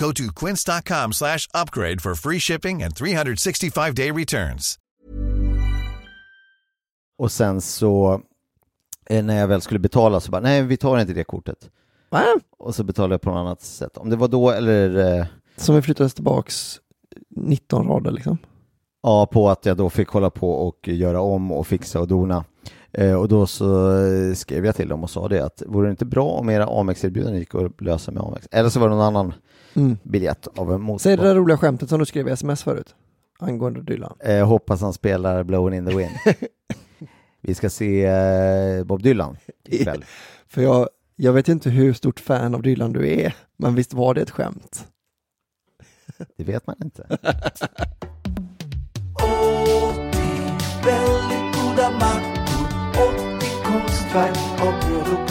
Go to quince.com slash upgrade for free shipping and 365-day returns. Och sen så eh, när jag väl skulle betala så bara, nej vi tar inte det kortet. Va? Och så betalade jag på något annat sätt. Om det var då eller eh, Som vi flyttades tillbaks 19 rader liksom. ja, på att jag då fick hålla på och göra om och fixa och dona. Eh, och då så skrev jag till dem och sa det att vore det inte bra om era Amex-erbjudanden gick att lösa med Amex? Eller så var det någon annan Mm. biljett av en Säg det där roliga skämtet som du skrev i sms förut. Angående Dylan. Eh, hoppas han spelar Blowing in the wind. Vi ska se eh, Bob Dylan ikväll. För jag, jag vet inte hur stort fan av Dylan du är, men visst var det ett skämt? Det vet man inte. Väldigt goda mackor, 80 konstverk av bröd och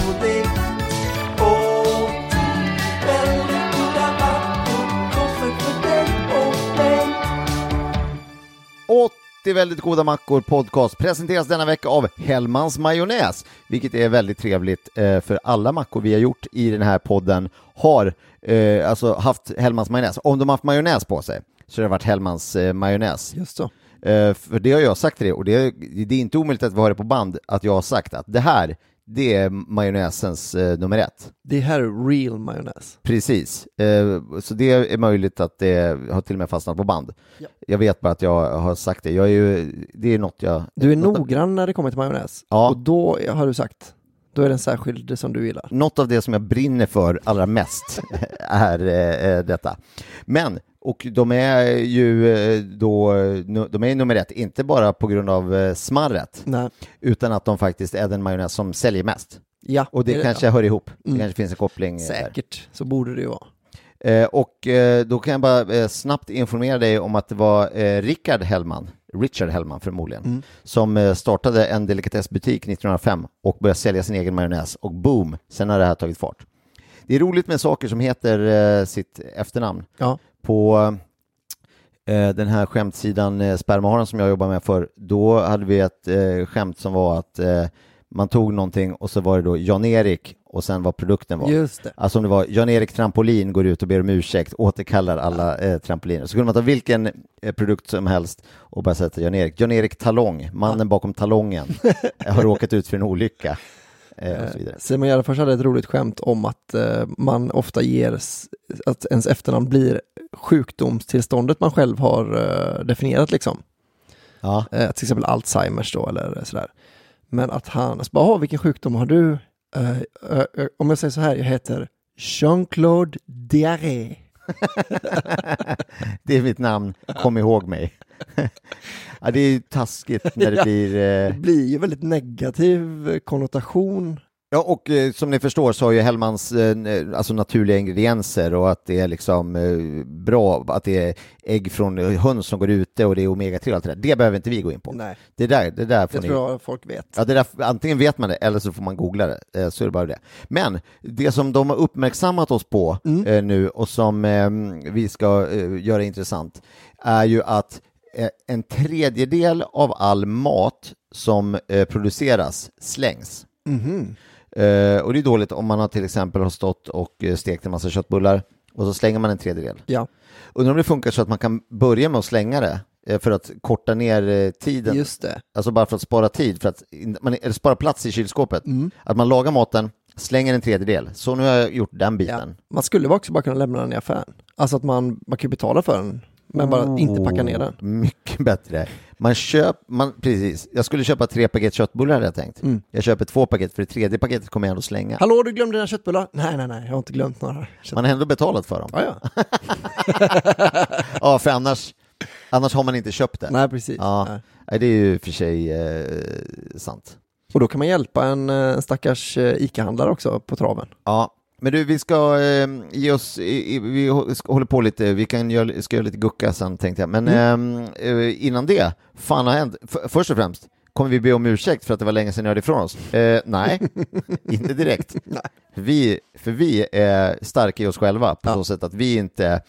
80 väldigt goda mackor podcast presenteras denna vecka av Hellmans majonnäs, vilket är väldigt trevligt eh, för alla mackor vi har gjort i den här podden har eh, alltså haft Hellmans majonnäs. Om de har haft majonnäs på sig så har det varit Hellmans eh, majonnäs. Just så. För det har jag sagt till det och det är inte omöjligt att vi har det på band att jag har sagt att det här, det är majonnäsens eh, nummer ett. Det här är real majonnäs. Precis, eh, så det är möjligt att det har till och med fastnat på band. Ja. Jag vet bara att jag har sagt det. Jag är ju, det är något jag... Du är noggrann när det kommer till majonnäs. Ja. Och då har du sagt, då är det en särskild som du gillar. Något av det som jag brinner för allra mest är eh, detta. Men, och de är ju eh, då, de är nummer ett, inte bara på grund av eh, smarret, Nej. utan att de faktiskt är den majonnäs som säljer mest. Ja, Och det är kanske ja. hör ihop. Det Mm. kanske finns en koppling där. Säkert, så borde det ju vara. Eh, och eh, då kan jag bara eh, snabbt informera dig om att det var Rickard Hellman, Richard Hellman förmodligen, Mm. som startade en delikatessbutik 1905 och började sälja sin egen majonnäs och boom, sen har det här tagit fart. Det är roligt med saker som heter sitt efternamn. Ja. På eh, den här skämtsidan eh, Spermaharen som jag jobbar med för, då hade vi ett eh, skämt som var att eh, man tog någonting och så var det då Jan-Erik och sen vad produkten var. Just det. Alltså om det var Jan-Erik Trampolin går ut och ber om ursäkt, återkallar alla eh, trampoliner. Så kunde man ta vilken eh, produkt som helst och bara sätta Jan-Erik. Jan-Erik Talong, mannen bakom talongen, har råkat ut för en olycka. Eh, och så vidare. Simon Gärdenfors hade ett roligt skämt om att eh, man ofta ger, att ens efternamn blir sjukdomstillståndet man själv har eh, definierat liksom. Ja, Eh, till exempel Alzheimers då eller sådär. Men att han, så bara, "Jaha, vilken sjukdom har du? Eh, eh, eh, om jag säger så här, jag heter Jean-Claude Diarré. det är mitt namn, kom ihåg mig. ja, det är ju taskigt när det Ja. blir... Eh, Det blir ju väldigt negativ konnotation. Ja, och eh, som ni förstår så har ju Hellmans eh, alltså naturliga ingredienser och att det är liksom eh, bra, att det är ägg från eh, höns som går ute och det är omega-3 och allt det där. Det behöver inte vi gå in på. Nej, Det där, det där får det ni... tror jag folk vet. Ja, det där, antingen vet man det eller så får man googla det, eh, så är det bara det. Men det som de har uppmärksammat oss på Mm. eh, nu och som eh, vi ska eh, göra intressant är ju att eh, en tredjedel av all mat som eh, produceras slängs. Eh, och det är dåligt om man har till exempel har stått och eh, stekt en massa köttbullar och så slänger man en tredjedel. Ja, Undrar om det funkar så att man kan börja med att slänga det eh, för att korta ner eh, tiden, just det. alltså bara för att spara tid, för att man, eller spara plats i kylskåpet. Mm. Att man lagar maten, slänger en tredjedel. Så nu har jag gjort den Ja. biten. Man skulle också bara kunna lämna den i affären. Alltså att man, man kan betala för den, men bara inte packa ner den. Oh, Mycket bättre. Man köper, man, precis, jag skulle köpa tre paket köttbullar hade jag tänkt. Mm. Jag köper två paket, för det tredje paketet kommer jag ändå slänga. Hallå, du glömde dina köttbullar? Nej, nej, nej, jag har inte glömt några. Kött... Man har ändå betalat för dem. Ja, ja. Ja, för annars, annars har man inte köpt det. Nej, precis. Ja. Nej. Det är ju för sig eh, sant. Och då kan man hjälpa en, eh, en stackars eh, ICA-handlare också på traven. Ja, men du, vi ska eh, ge oss, i, i, vi håller på lite, vi kan göra, ska göra lite gucka sen tänkte jag, men Mm. eh, innan det, fan har hänt? F- först och främst, kommer vi be om ursäkt för att det var länge sedan ni hörde ifrån oss? Eh, nej, inte direkt. Vi, för vi är starka i oss själva på Ja. så sätt att vi inte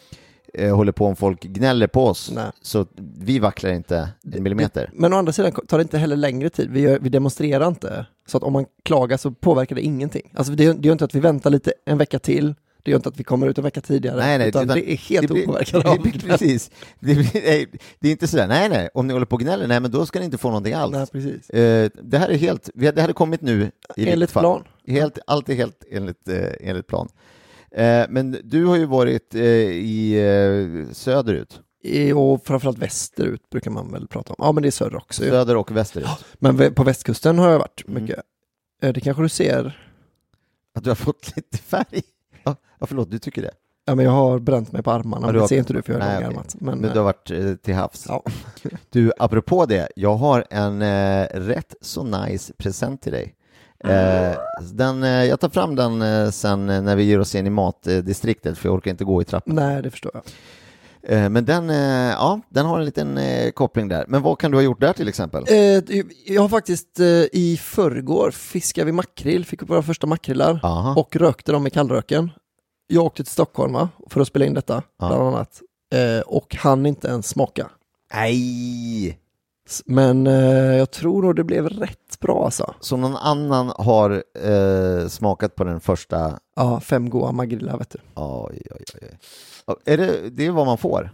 eh, håller på om folk gnäller på oss, Nej. så vi vacklar inte en millimeter. Men å andra sidan tar det inte heller längre tid. Vi, gör, vi demonstrerar inte. Så att om man klagar så påverkar det ingenting. Alltså det, det gör inte att vi väntar lite en vecka till. Det gör inte att vi kommer ut en vecka tidigare. Nej, nej, utan utan det är helt det blir- opåverkat det av blir, Precis. Det, blir, nej, det är inte sådär, nej, nej, om ni håller på och gnäller, nej, men då ska ni inte få någonting alls. Nej, precis. Eh, det här är helt, det här är kommit nu i Enligt plan. Helt, allt är helt enligt, eh, enligt plan. Eh, men du har ju varit eh, i eh, söderut, och framförallt västerut brukar man väl prata om. Ja, men det är söder också. söder och västerut. Men på västkusten har jag varit Mm. mycket. Eh, Det kanske du ser. Att du har fått lite färg. Ja, förlåt, du tycker det. Ja, men jag har bränt mig på armarna. Men det har- ser inte du för jag Nej, långarmat. Men, Men du har varit eh, till havs. ja. Du, apropå det, jag har en eh, rätt så nice present till dig. Eh, den, eh, jag tar fram den eh, sen när vi ger oss in i matdistriktet, för jag orkar inte gå i trappan. Nej, det förstår jag. Men den, ja, den har en liten koppling där. Men vad kan du ha gjort där till exempel? Jag har faktiskt i förrgår fiskat vi makrill, fick upp våra första makrillar Aha. och rökte dem i kallröken. Jag åkte till Stockholm va, för att spela in detta, Ja. bland annat. Och hann inte ens smaka. Nej! Men eh, jag tror nog det blev rätt bra alltså. Så någon annan har eh, smakat på den första? Ja, fem goa magrillar vet du. Oj, oj, oj. Är det, det är vad man får?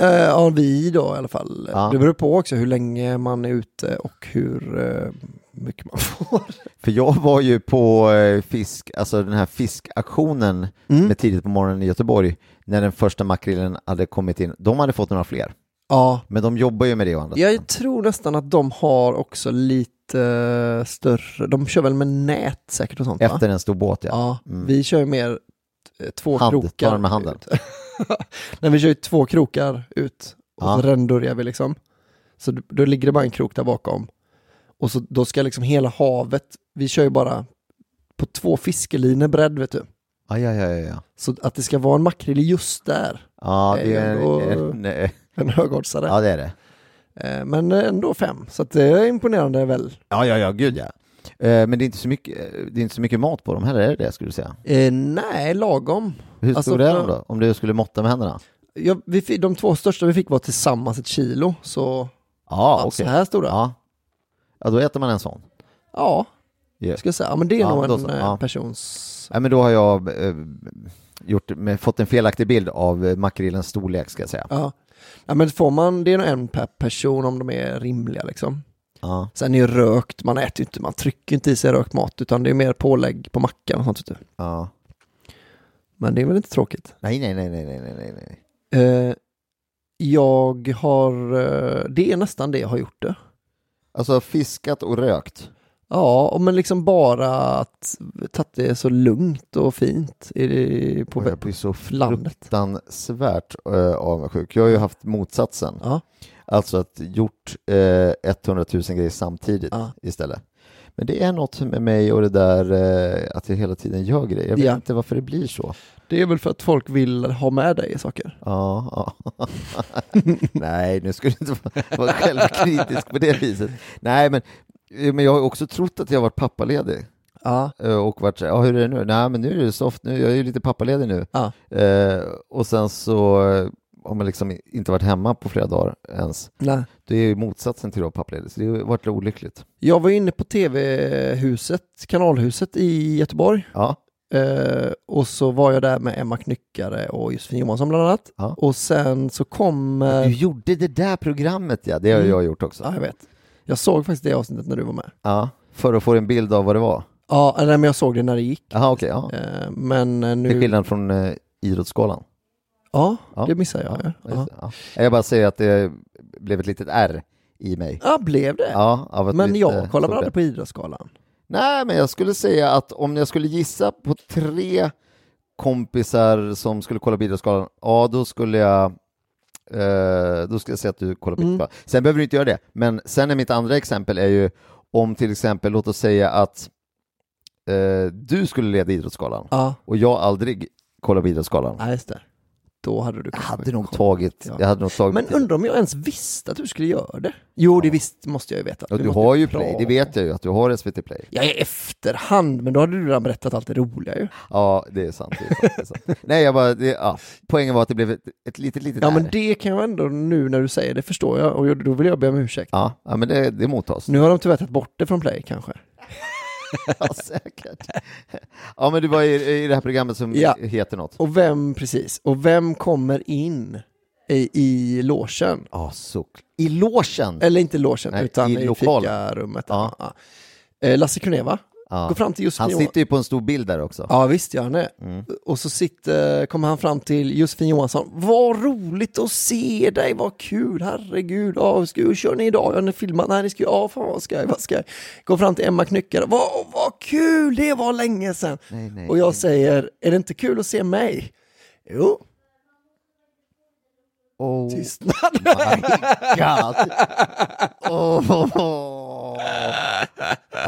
Eh, ja, vi då i alla fall. Ja. Det beror på också hur länge man är ute och hur eh, mycket man får. För jag var ju på eh, fisk, alltså den här fiskaktionen Mm. med tidigt på morgonen i Göteborg när den första makrillen hade kommit in. De hade fått några fler, Ja, men de jobbar ju med det å andra sidan. jag tror nästan att de har också lite större, de kör väl med nät säkert och sånt va? Efter en stor båt, ja. Ja, Mm. vi kör ju mer eh, två Hand, krokar. den med handen. Nej, vi kör ju två krokar ut och Ja. så rändurjar vi liksom. Så då ligger det bara en krok där bakom. Och så då ska liksom hela havet, vi kör ju bara på två fiskelinor bredd vet du. Ja, ja, ja, ja. Så att det ska vara en makrill just där, Ja, det är en, en, en högoddsare. ja, det är det. Eh, Men ändå fem, så det är imponerande väl. Ja, ja, ja, gud ja. Eh, Men det är inte så mycket, det är inte så mycket mat på dem heller, är det det skulle du säga? Eh, nej, lagom. Hur Alltså, stor är för- de då? Om du skulle måtta med händerna? Ja, vi, fick- de två största vi fick var tillsammans ett kilo, så Ja, okej. så här stora. Ja, Ja. då äter man en sån. ja Ja. ska jag säga. Ja, men det är Ja, nog en så, eh, ja. persons... Nej, men då har jag eh, gjort, med, fått en felaktig bild av eh, makrillens storlek ska jag säga. Ja. ja, men får man, det är nog en per person om de är rimliga liksom. Ja. Sen är ju rökt, man äter ju inte, man trycker inte i sig rökt mat, utan det är mer pålägg på mackan och sånt. Du. ja. Men det är väl inte tråkigt. Nej, nej, nej, nej, nej, nej, nej. Eh, jag har, eh, det är nästan det jag har gjort det. Alltså fiskat och rökt. Ja, men liksom bara att tagit det så lugnt och fint i, på, Och jag blir så landet. fruktansvärt äh, avundsjuk. Jag har ju haft motsatsen. Ja. Alltså att gjort eh, 100 000 grejer samtidigt Ja. istället. Men det är något med mig och det där eh, att jag hela tiden gör grejer. Jag vet Ja. inte varför det blir så. Det är väl för att folk vill ha med dig i saker. Ja, ja. Nej, nu skulle du inte vara- självkritisk på det viset. Nej, men, eh, men jag har också trott att jag varit pappaledig. Ja. eh, Och varit så här, ja hur är det nu? Nej men nu är det soft, nu, jag är ju lite pappaledig nu. Ja. Eh, och sen så eh, har man liksom inte varit hemma på flera dagar ens. Nej. Det är ju motsatsen till att vara pappledig, så det har varit olyckligt. Jag var inne på tv-huset, kanalhuset i Göteborg. Ja, Eh, och så var jag där med Emma Knyckare och Josefin Johansson bland annat. Ja. Och sen så kom... eh, du gjorde det där programmet ja, det har Mm. jag gjort också. ja, jag vet. Jag såg faktiskt det avsnittet när du var med. Ja, för att få en bild av vad det var. Ja, nej, men jag såg det när det gick. Jaha, okej, ja. Eh, men eh, Till nu... skillnad från eh, Idrottsgalan. Ja, Ja. det missade jag. Ja, ja. Jag bara säger att det blev ett litet R i mig. ja blev det? Ja, men jag inte kollar väl aldrig på Idrottsgalan? Nej, men jag skulle säga att om jag skulle gissa på tre kompisar som skulle kolla på Idrottsgalan, ja då skulle jag eh, då skulle jag säga att du kollar på Mm. Sen behöver du inte göra det, men sen är mitt andra exempel är ju om till exempel, låt oss säga att eh, du skulle leda Idrottsgalan Ja, och jag aldrig kollar på Idrottsgalan. det. Då hade du Jag hade nog tagit, ja. jag hade nog tagit Men undrar om jag ens visste att du skulle göra det? Jo, det visst måste jag ju veta. Ja, du har ju. Play, det vet jag ju att du har SVT Play. Ja, i efterhand, men då hade du redan berättat allt det roliga ju. Ja, det är sant. Det är sant, det är sant. Nej, jag bara, det, ja. poängen var att det blev ett, ett litet, litet Ja, R. men det kan jag ändå nu när du säger det förstår jag och då vill jag be om ursäkt. Ja, ja men det, det mottas. Nu har de tyvärr tagit bort det från Play kanske. Ja, säkert. Ja, men du var i, i det här programmet som Ja. heter något. Och vem, precis, och vem kommer in i, i logen? Ja, så... I logen! Eller inte logen, Nej, utan i i, lokalen. fikarummet. Ja. Ja. Eh, Lasse Kuneva, Ja. går fram till Josefin Han sitter ju på en stor bild där också. Ja visst gör han det. Mm. Och så sitter, kommer han fram till Josefin Johansson. Vad roligt att se dig, vad kul, herregud. Ja, ska, hur kör ni idag? Ja, ni filmar? Nej, ni ska, ja, fan vad ska jag, vad ska jag? Går fram till Emma Knyckare. Vad, vad kul, det var länge sedan. Nej, nej, och jag nej. säger, är det inte kul att se mig? Jo, Oh tystnad. my god! Oh.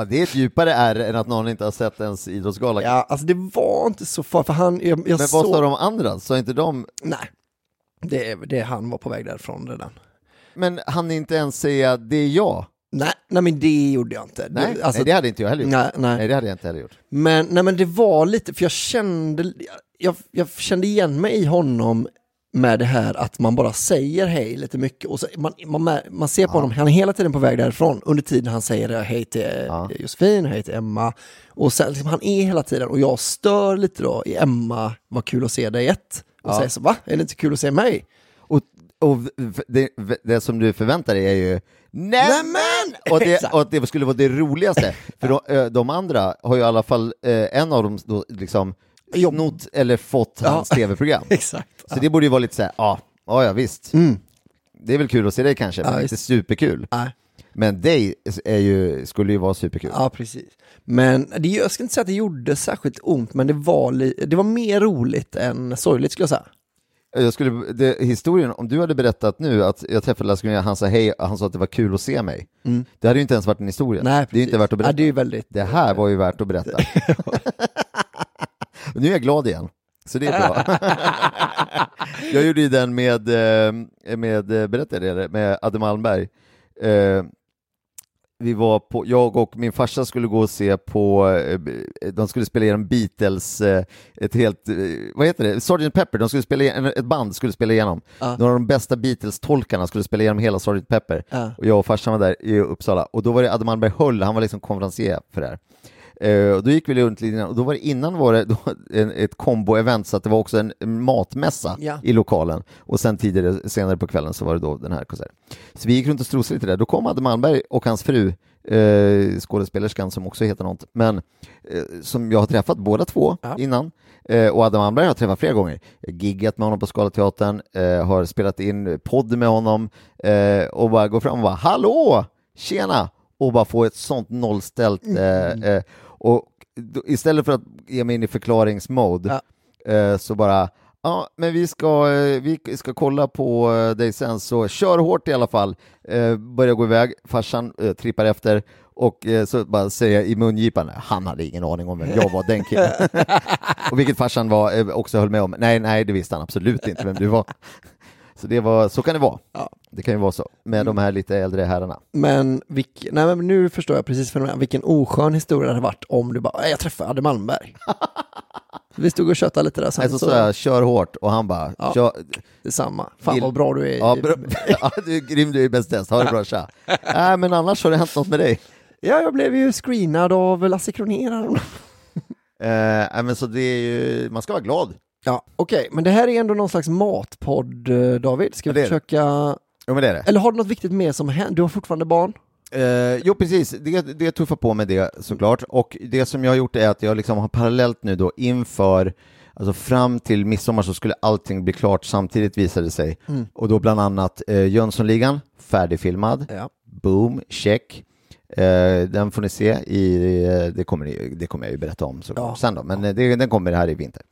Ja, det är ett djupare R än att någon inte har sett ens Idrottsgala. ja, alltså det var inte så farligt, för han, jag, jag Men vad såg... sa de andra? Sa inte de... Nej, det, det han var på väg därifrån redan. Men han inte ens säga det är jag? Nej, nej men det gjorde jag inte. Nej, alltså, nej det hade inte jag heller gjort. nej, nej. Nej, det hade jag inte heller gjort. Men, nej, men det var lite, för jag kände, jag, jag kände igen mig i honom med det här att man bara säger hej lite mycket och så, man, man, man ser på honom, han är hela tiden på väg därifrån under tiden han säger hej till Ja. Josefin, hej till Emma och sen liksom, han är hela tiden och jag stör lite då i Emma, vad kul att se dig ett och Ja. säger så, va, är det inte kul att se mig? Och, och det, det som du förväntar dig är ju Nämen! Och, det, och det skulle vara det roligaste. För de, ö, de andra har ju i alla fall, eh, en av dem då liksom. Snott eller fått hans tv-program. Exakt. Så det borde ju vara lite så här, ja, ja, ja visst. Mm. Det är väl kul att se dig kanske, men inte superkul. Nej. Men dig är ju, skulle ju vara superkul. Ja, precis. Men det, jag ska inte säga att det gjorde särskilt ont, men det var, li, det var mer roligt än sorgligt skulle jag säga. Jag skulle, det, historien, om du hade berättat nu att jag träffade Lasse Gunnar, han sa hej, han sa att det var kul att se mig. Det hade ju inte ens varit en historia. Mm. Nej, det är ju inte värt att berätta. Ja, det är väldigt... Det här var ju värt att berätta. Nu är jag glad igen, så det är bra. jag gjorde ju den med, eh, med eh, berättade jag det, med Adde Malmberg. Eh, Vi var på, jag och min farsa skulle gå och se på, de skulle spela igenom Beatles, ett helt, vad heter det, Sgt. Pepper, de skulle spela, igen- ett band skulle spela igenom. Ja. Några av de bästa Beatles-tolkarna skulle spela igenom hela Sgt. Pepper. Ja. Och jag och farsan var där i Uppsala och då var det Adde Malmberg Höll, han var liksom konferencier för det här. Eh, och då gick vi runt lite och då var det innan var det en, ett kombo-event så att det var också en matmässa Ja. i lokalen och sen tidigare, senare på kvällen så var det då den här konserten. Så vi gick runt och strosade lite där, då kom Adde Malmberg och hans fru, eh, skådespelerskan som också heter något, men eh, som jag har träffat båda två Ja. innan. Och Adam Malmberg har jag träffat flera gånger. Giggat med honom på Scalateatern, har spelat in podd med honom och bara går fram och bara ”Hallå! Tjena!” och bara få ett sånt nollställt eh, och istället för att ge mig in i förklaringsmode eh, så bara Ja, men vi ska, eh, vi ska kolla på eh, dig sen, så kör hårt i alla fall. Eh, börjar gå iväg, farsan eh, trippar efter och eh, så bara säger jag i mungipan, han hade ingen aning om vem jag var, den killen. och vilket farsan var, också höll med om, nej, nej, det visste han absolut inte vem du var. Så, det var, så kan det vara. Ja. Det kan ju vara så med de här lite äldre herrarna. Men, vilk, nej, men nu förstår jag precis för vilken oskön historia det hade varit om du bara, "Nej, jag träffade Adde Malmberg. Vi stod och tjötade lite där sen, Alltså, så, så jag, kör hårt och han bara, Ja. kör, detsamma. Fan Vill- vad bra du är. ja, bra, ja, du är grym, du är bäst test, ha det bra, tja. Nej, men annars har det hänt något med dig. Ja, jag blev ju screenad av Lasse Kronér. Eh, men så det är ju, man ska vara glad. Ja, okej, men det här är ändå någon slags matpodd, eh, David. Ska vi är det. försöka... Ja, men det är det. Eller har du något viktigt mer som hänt? Du har fortfarande barn? Eh, jo, precis. Det, det tuffar på med det såklart. Och det som jag har gjort är att jag liksom har parallellt nu då inför, alltså fram till midsommar så skulle allting bli klart samtidigt visade det sig. Och då bland annat eh, Jönssonligan, färdigfilmad. Ja. Boom, check. Eh, den får ni se i, eh, det kommer, det kommer jag ju berätta om såklart Ja. sen då, men eh, det, den kommer här i vinter.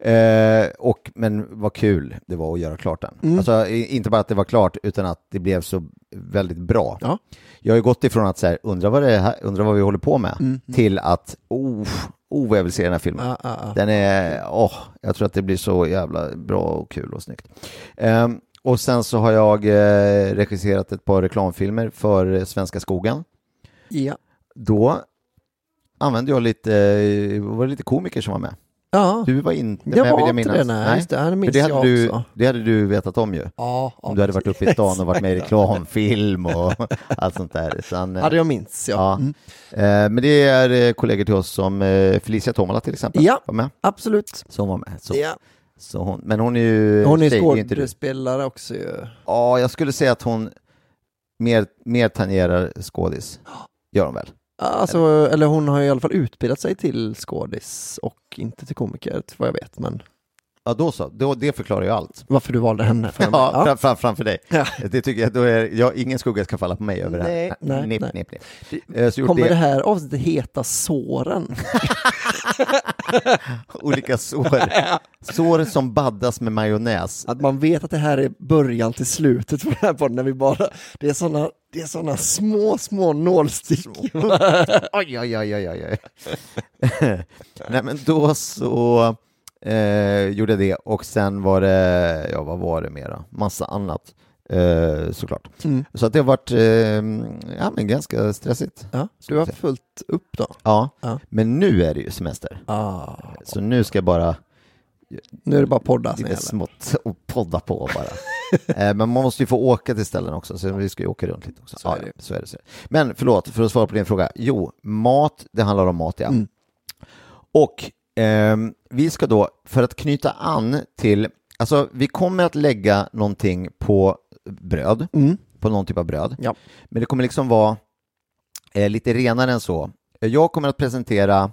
Eh, och, men vad kul det var att göra klart den. Mm. Alltså inte bara att det var klart, utan att det blev så väldigt bra. Ja. Jag har ju gått ifrån att så här, undra vad, det är här, undra vad vi håller på med, Mm. till att, oh, oh jag vill se den här filmen. Ja, ja, ja. Den är, åh, jag tror att det blir så jävla bra och kul och snyggt. Ehm, och sen så har jag eh, regisserat ett par reklamfilmer för eh, Svenska skogen. ja. Då använde jag lite, eh, var det lite komiker som var med? Ja. Du var inte jag med var vill jag minnas. det, nej. Just det, minns det jag hade, du, också. det hade du vetat om ju. Ja, Om du hade varit uppe i stan och varit med i reklamfilm och allt sånt där. Sen, eh, Ja, det jag minns, ja. ja. Mm. Eh, men det är eh, kollegor till oss som eh, Felicia Tomala till exempel Ja. var med. Absolut. Hon var med. Så, Ja. så hon, men hon är ju Hon är skådespelare också ju. Ja, jag skulle säga att hon mer, mer tangerar skådis. Gör hon väl? Alltså, eller hon har i alla fall utbildat sig till skådis och inte till komiker, vad jag vet. Men Ja, då så. Då, det förklarar ju allt. varför du valde henne? För Ja, ja. Fram, fram, framför dig. Ja. Det tycker jag, då är, jag, ingen skugga ska falla på mig över det här. Nej, nej, nip, nej. nip, nip. Eh, Kommer det, det här avsnittet heta Såren? olika sår. Sår som baddas med majonnäs. Att man vet att det här är början till slutet på den här podden, när vi bara, det är sådana det är såna små, små nålstick. Oj, oj, oj, oj, oj. oj. Nej, men då så eh, gjorde det och sen var det, ja vad var det mera? Massa annat eh, såklart. Mm. Så att det har varit eh, ja, men ganska stressigt. Ja, du har fullt upp då? Ja, Ja. men nu är det ju semester. Ah. Så nu ska jag bara Nu är det bara podda som gäller. smått och podda på bara. Eh, Men man måste ju få åka till ställen också, så vi ska ju åka runt lite också. Så är det. så är det. Så är det. Men förlåt, för att svara på din fråga. Jo, mat, det handlar om mat, ja. Mm. Och ehm, vi ska då, för att knyta an till, alltså vi kommer att lägga någonting på bröd, Mm. på någon typ av bröd. Ja. Men det kommer liksom vara eh, lite renare än så. Jag kommer att presentera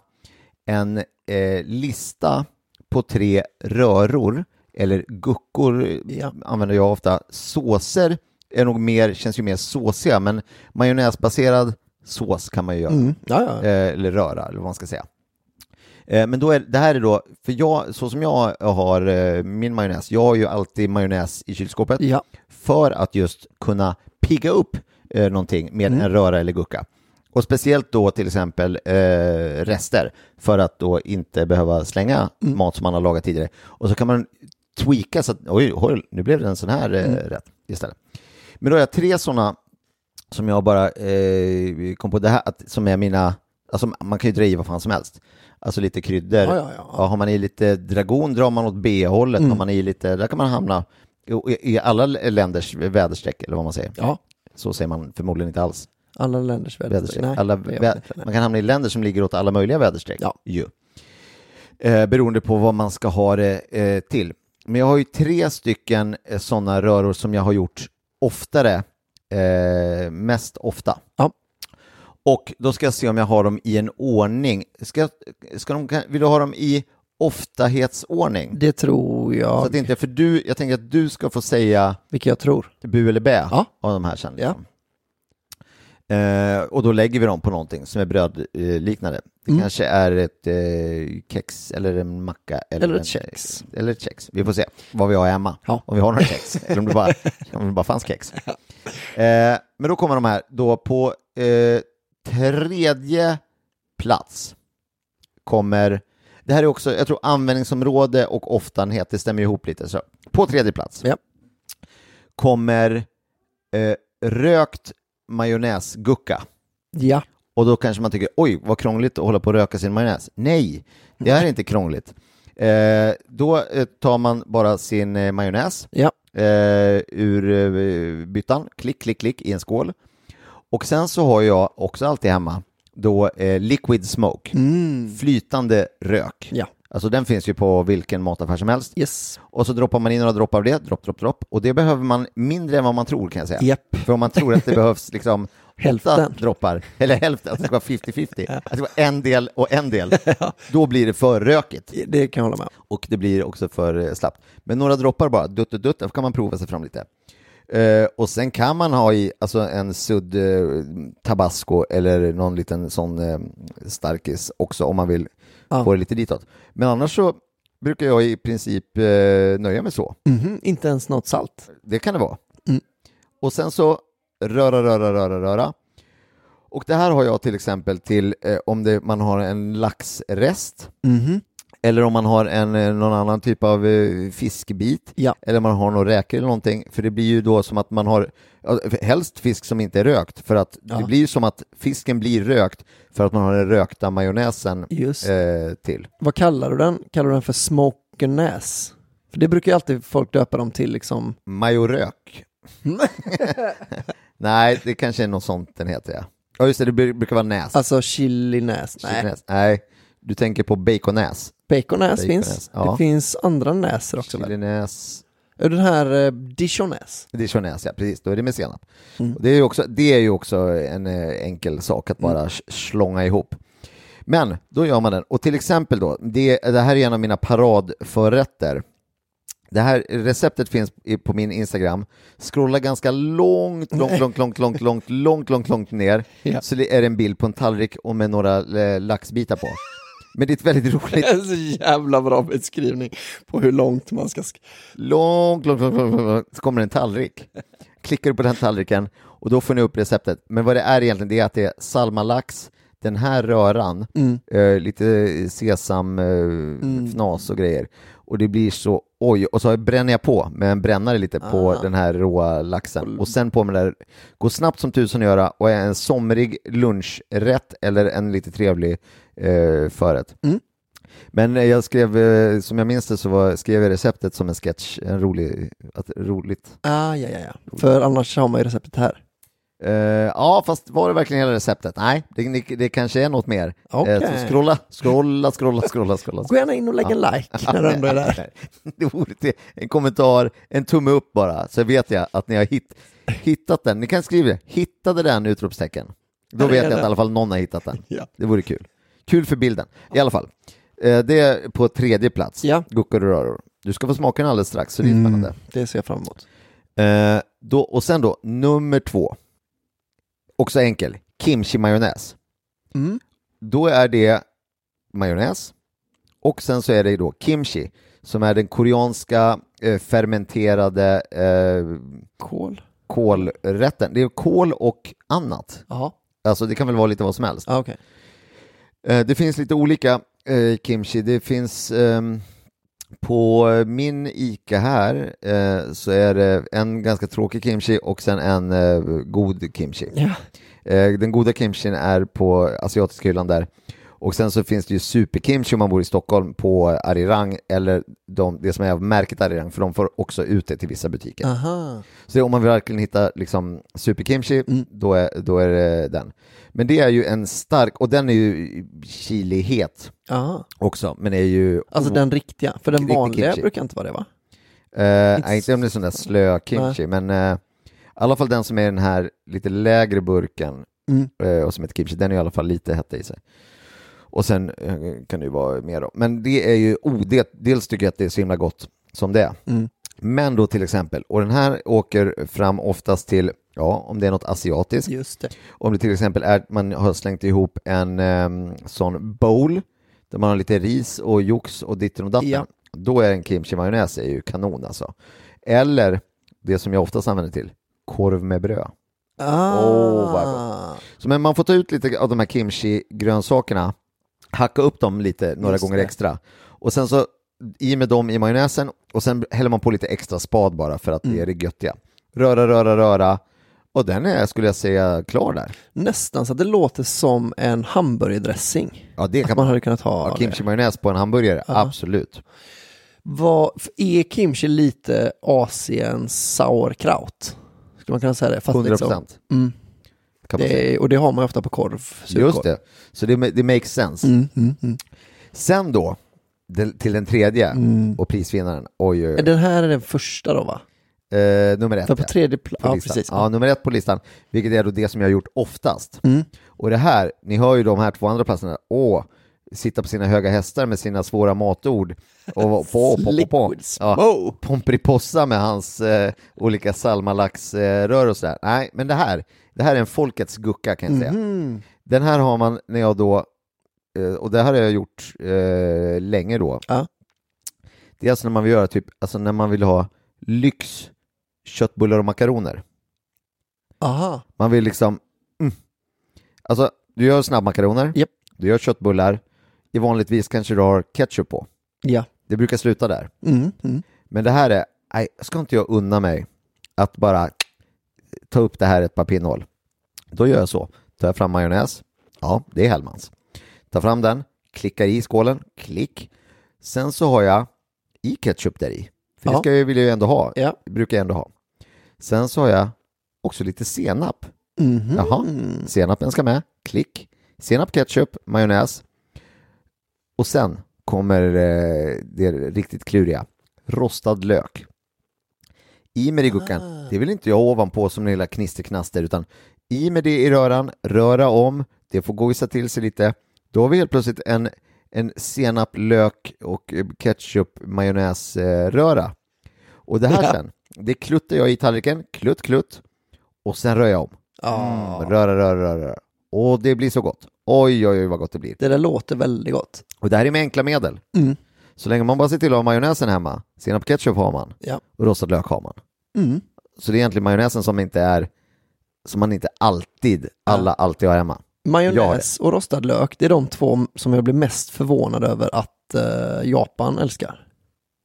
en eh, lista på tre röror, eller guckor Ja. använder jag ofta. Såser är nog mer, känns ju mer såsiga, men majonnäsbaserad sås kan man ju göra. Mm. Ja, ja. Eh, eller röra, eller vad man ska säga. Eh, men då är, det här är då, för jag, så som jag har eh, min majonnäs, jag har ju alltid majonnäs i kylskåpet ja. för att just kunna pigga upp eh, någonting med Mm. en röra eller gucka. Och speciellt då till exempel eh, rester för att då inte behöva slänga Mm. mat som man har lagat tidigare. Och så kan man tweaka så att oj, oj nu blev det en sån här eh, Mm. rätt istället. Men då har jag tre sådana som jag bara eh, kom på, det här, att, som är mina, alltså man kan ju dra i vad fan som helst. Alltså lite kryddor. Ja, ja, ja. har man i lite dragon drar man åt B-hållet, Mm. har man i lite, där kan man hamna i, i alla länders väderstreck, eller vad man säger. ja. Så säger man förmodligen inte alls. Alla länders väderstreck. Nej, Alla, vä- man kan hamna i länder som ligger åt alla möjliga väderstreck. Ja. Ju. Eh, beroende på vad man ska ha det eh, till. Men jag har ju tre stycken eh, sådana röror som jag har gjort oftare, eh, mest ofta. Ja. Och då ska jag se om jag har dem i en ordning. Ska, ska de, vill du ha dem i oftahetsordning? Det tror Så jag, att det inte, för du, jag tänker att du ska få säga vilket jag tror. bu eller bä Ja. av de här sen. Liksom. Eh, och då lägger vi dem på någonting som är brödliknande. Det Mm. kanske är ett eh, kex eller en macka. Eller, Eller ett kex. Eller ett kex. Vi får se vad vi har hemma. Ja. Om vi har några kex. eller om det bara, om det bara fanns kex. Eh, men då kommer de här då på eh, tredje plats kommer det här är också, jag tror användningsområde och oftanhet, det stämmer ihop lite. Så på tredje plats Ja. kommer eh, rökt majonnäsgucka. Ja. Och då kanske man tycker, oj, vad krångligt att hålla på och röka sin majonnäs. Nej, det här är inte krångligt. Eh, då eh, tar man bara sin eh, majonnäs Ja. eh, ur eh, byttan, klick, klick, klick i en skål. Och sen så har jag också alltid hemma då eh, liquid smoke, flytande rök. Ja. Alltså den finns ju på vilken mataffär som helst. Yes. Och så droppar man in några droppar av det, dropp, dropp, dropp. Och det behöver man mindre än vad man tror kan jag säga. Japp. För om man tror att det behövs liksom Hälften. droppar, eller hälften, att det ska vara 50-50, att det ska vara en del och en del, då blir det för rökigt. Det kan jag hålla med om. Och det blir också för eh, slappt. Men några droppar bara, dutt, dutt, dutt, då kan man prova sig fram lite. Eh, och sen kan man ha i alltså en sudd eh, tabasco eller någon liten sån eh, starkis också om man vill Ja. få det lite ditåt. Men annars så brukar jag i princip eh, nöja mig så. Mhm, Inte ens något salt. Det kan det vara. Mm. Och sen så röra, röra, röra, röra. Och det här har jag till exempel till eh, om det, man har en laxrest Mhm. Eller om man har en, eh, någon annan typ av eh, fiskbit Ja. eller man har några räkor eller någonting. För det blir ju då som att man har helst fisk som inte är rökt för att Ja. det blir som att fisken blir rökt för att man har den rökta majonnäsen eh, till. Vad kallar du den? Kallar du den för smokernäs? För det brukar ju alltid folk döpa dem till liksom. Majorök. Nej, det kanske är något sånt den heter ja. Ja just det, det bru- brukar vara näs. Alltså chilinäs. Nej, Chilinäs. Nej, du tänker på baconnäs. Baconäs, finns. ja. Det finns andra näser också. Chilinäs, Och Den här eh, dijonäs. dijonäs, ja precis, då är det med senap. Mm. Det, är ju också, det är ju också en eh, enkel sak att bara sh- slånga ihop. Men då gör man den, och till exempel då, det, det här är en av mina paradförrätter. Det här receptet finns på min Instagram. Scrolla ganska långt, långt, långt, långt, långt, långt, långt, långt, långt ner. Ja. Så det är en bild på en tallrik och med några eh, laxbitar på. Men det är ett väldigt roligt En så jävla bra beskrivning på hur långt man ska... sk- långt, långt, långt, långt, långt, så kommer en tallrik. Klickar du på den tallriken och då får ni upp receptet. Men vad det är egentligen, det är att det är salmalax, den här röran, eh, lite sesam, eh, fnas och grejer. Och det blir så, oj, och så bränner jag på med en brännare lite på den här råa laxen. Och sen på med det där, går snabbt som tusan att göra och är en somrig lunchrätt eller en lite trevlig eh, förrätt. Men eh, jag skrev, eh, som jag minns det så var, skrev jag receptet som en sketch, en rolig, att, roligt. Ah, ja, ja, ja. För annars har man ju receptet här. Eh, ja, fast var det verkligen hela receptet? Nej, det, det, kanske är något mer. Okej. Eh, så scrolla, scrolla, scrolla, scrolla, scrolla. Gå gärna in och lägg en like när du ändå är där. Det vore. En kommentar, en tumme upp bara, så vet jag att ni har hitt, hittat den. Ni kan skriva det, hittade den, utropstecken. Då vet jag att i alla fall någon har hittat den. Ja. Det vore kul. Kul för bilden. I alla fall. Eh, det är på tredje plats, Ja. guckor och röror. Du ska få smaka den alldeles strax, så det är spännande. Det ser jag fram emot. Eh, då, och sen då, nummer två. Också enkel, kimchi-majonnäs. Mm. Då är det majonnäs och sen så är det då kimchi som är den koreanska eh, fermenterade eh, Kol. kålrätten. Det är kål och annat. Ja, Alltså det kan väl vara lite vad som helst. ah, okej. Eh, det finns lite olika eh, kimchi. Det finns ehm, på min ICA här eh, så är det en ganska tråkig kimchi och sen en god kimchi. Ja. Den goda kimchin är på asiatiska hyllan där. Och sen så finns det ju superkimchi om man bor i Stockholm på Arirang eller de, det som är av märket Arirang för de får också ut det till vissa butiker. Aha. Så om man vill verkligen hitta liksom superkimchi, Mm. då, är, då är det den. Men det är ju en stark, och den är ju chilihet Aha. också, men är ju... Alltså den riktiga, för den vanliga kimchi. brukar inte vara det va? Inte nej, inte om det är sån där slö kimchi, men eh, i alla fall den som är den här lite lägre burken Mm. eh, och som heter kimchi, den är i alla fall lite hetta i sig. Och sen eh, kan det ju vara mer då. Men det är ju, oh, det, dels tycker jag att det är så himla gott som det är. Mm. Men då till exempel, och den här åker fram oftast till, ja, om det är något asiatiskt, Just det. om det till exempel är att man har slängt ihop en em, sån bowl där man har lite ris och jox och ditten och datten. Ja. Då är en kimchi-majonnäs är ju kanon alltså. Eller det som jag oftast använder till, korv med bröd. Ah. Åh, vad Så men man får ta ut lite av de här kimchi-grönsakerna, hacka upp dem lite några Just gånger det. extra och sen så i med dem i majonnäsen och sen häller man på lite extra spad bara för att Mm. det är det göttiga. röra, röra, röra. Och den är, skulle jag säga, klar där. Nästan så att det låter som en hamburgerdressing. Ja, det Att kan man hade kunnat ha det. Kimchi-majonnäs på en hamburgare, absolut. Vad, är kimchi lite Asiens sauerkraut? Skulle man kunna säga det? Fast 100 liksom- procent. Mm. Det är, och det har man ofta på korv. surkål. Just det, så det, det makes sense. Mm, mm, mm. Sen då, till den tredje och prisvinnaren. Oj, oj, oj. Den här är den första då va? Eh, nummer ett. För på tredje plats, på ja listan. precis. Ja, nummer ett på listan, vilket är då det som jag har gjort oftast. Mm. Och det här, ni hör ju de här två andra platserna, åh, sitta på sina höga hästar med sina svåra matord och på, på, på, på. Ja. Pomperipossa med hans eh, olika salmalaxrör och sådär. Nej, men det här, det här är en folkets gucka kan jag säga. Mhm. Den här har man när jag då, eh, och det här har jag gjort eh, länge då. Ja. Det är alltså när man vill göra typ, alltså när man vill ha lyx köttbullar och makaroner. Aha. Man vill liksom, mm. alltså du gör snabbmakaroner, Japp. du gör köttbullar, i vanligtvis kanske du har ketchup på. Ja. Det brukar sluta där. Mm. Mm. Men det här är, nej, ska inte jag unna mig att bara ta upp det här ett par pinnhål. Då gör jag så. Tar jag fram majonnäs. Ja, det är Hellmans. Tar fram den, klickar i skålen, klick. Sen så har jag i ketchup där i. För det Ja. ska jag, vill jag ju ändå ha. Ja. brukar jag ändå ha. Sen så har jag också lite senap. Mhm. Jaha, senapen ska med. Klick. Senap, ketchup, majonnäs. Och sen kommer eh, det riktigt kluriga. Rostad lök. I med det i guckan. Det vill inte jag ovanpå som en lilla knisterknaster utan i med det i röran, röra om, det får gojsa till sig lite. Då har vi helt plötsligt en, en senap, lök och eh, ketchup, majonnäs eh, röra. Och det här Ja. sen, det kluttar jag i tallriken, klutt, klutt och sen rör jag om. Ja. Röra, röra, röra, röra. Och det blir så gott. Oj, oj, oj vad gott det blir. Det där låter väldigt gott. Och det här är med enkla medel. Mm. Så länge man bara ser till att ha majonnäsen hemma, senap ketchup har man Ja. och rostad lök har man. Mm. Så det är egentligen majonnäsen som inte är, som man inte alltid, alla alltid har hemma. Majonnäs och rostad lök, det är de två som jag blir mest förvånad över att eh, Japan älskar.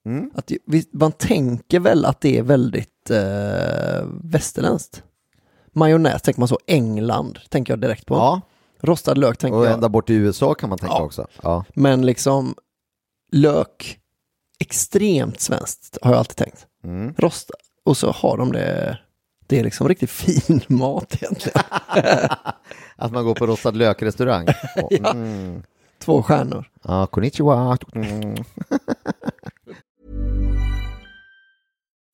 Mm. Att, man tänker väl att det är väldigt eh, västerländskt. Majonnäs tänker man så, England tänker jag direkt på. Ja, Rostad lök tänker och jag. ända bort till USA kan man tänka Ja. också. Ja. Men liksom lök, extremt svenskt har jag alltid tänkt. Mm. Rosta. Och så har de det, det är liksom riktigt fin mat egentligen. Att man går på rostad lök-restaurang. Ja. mm. Två stjärnor. Ja, konnichiwa. Mm.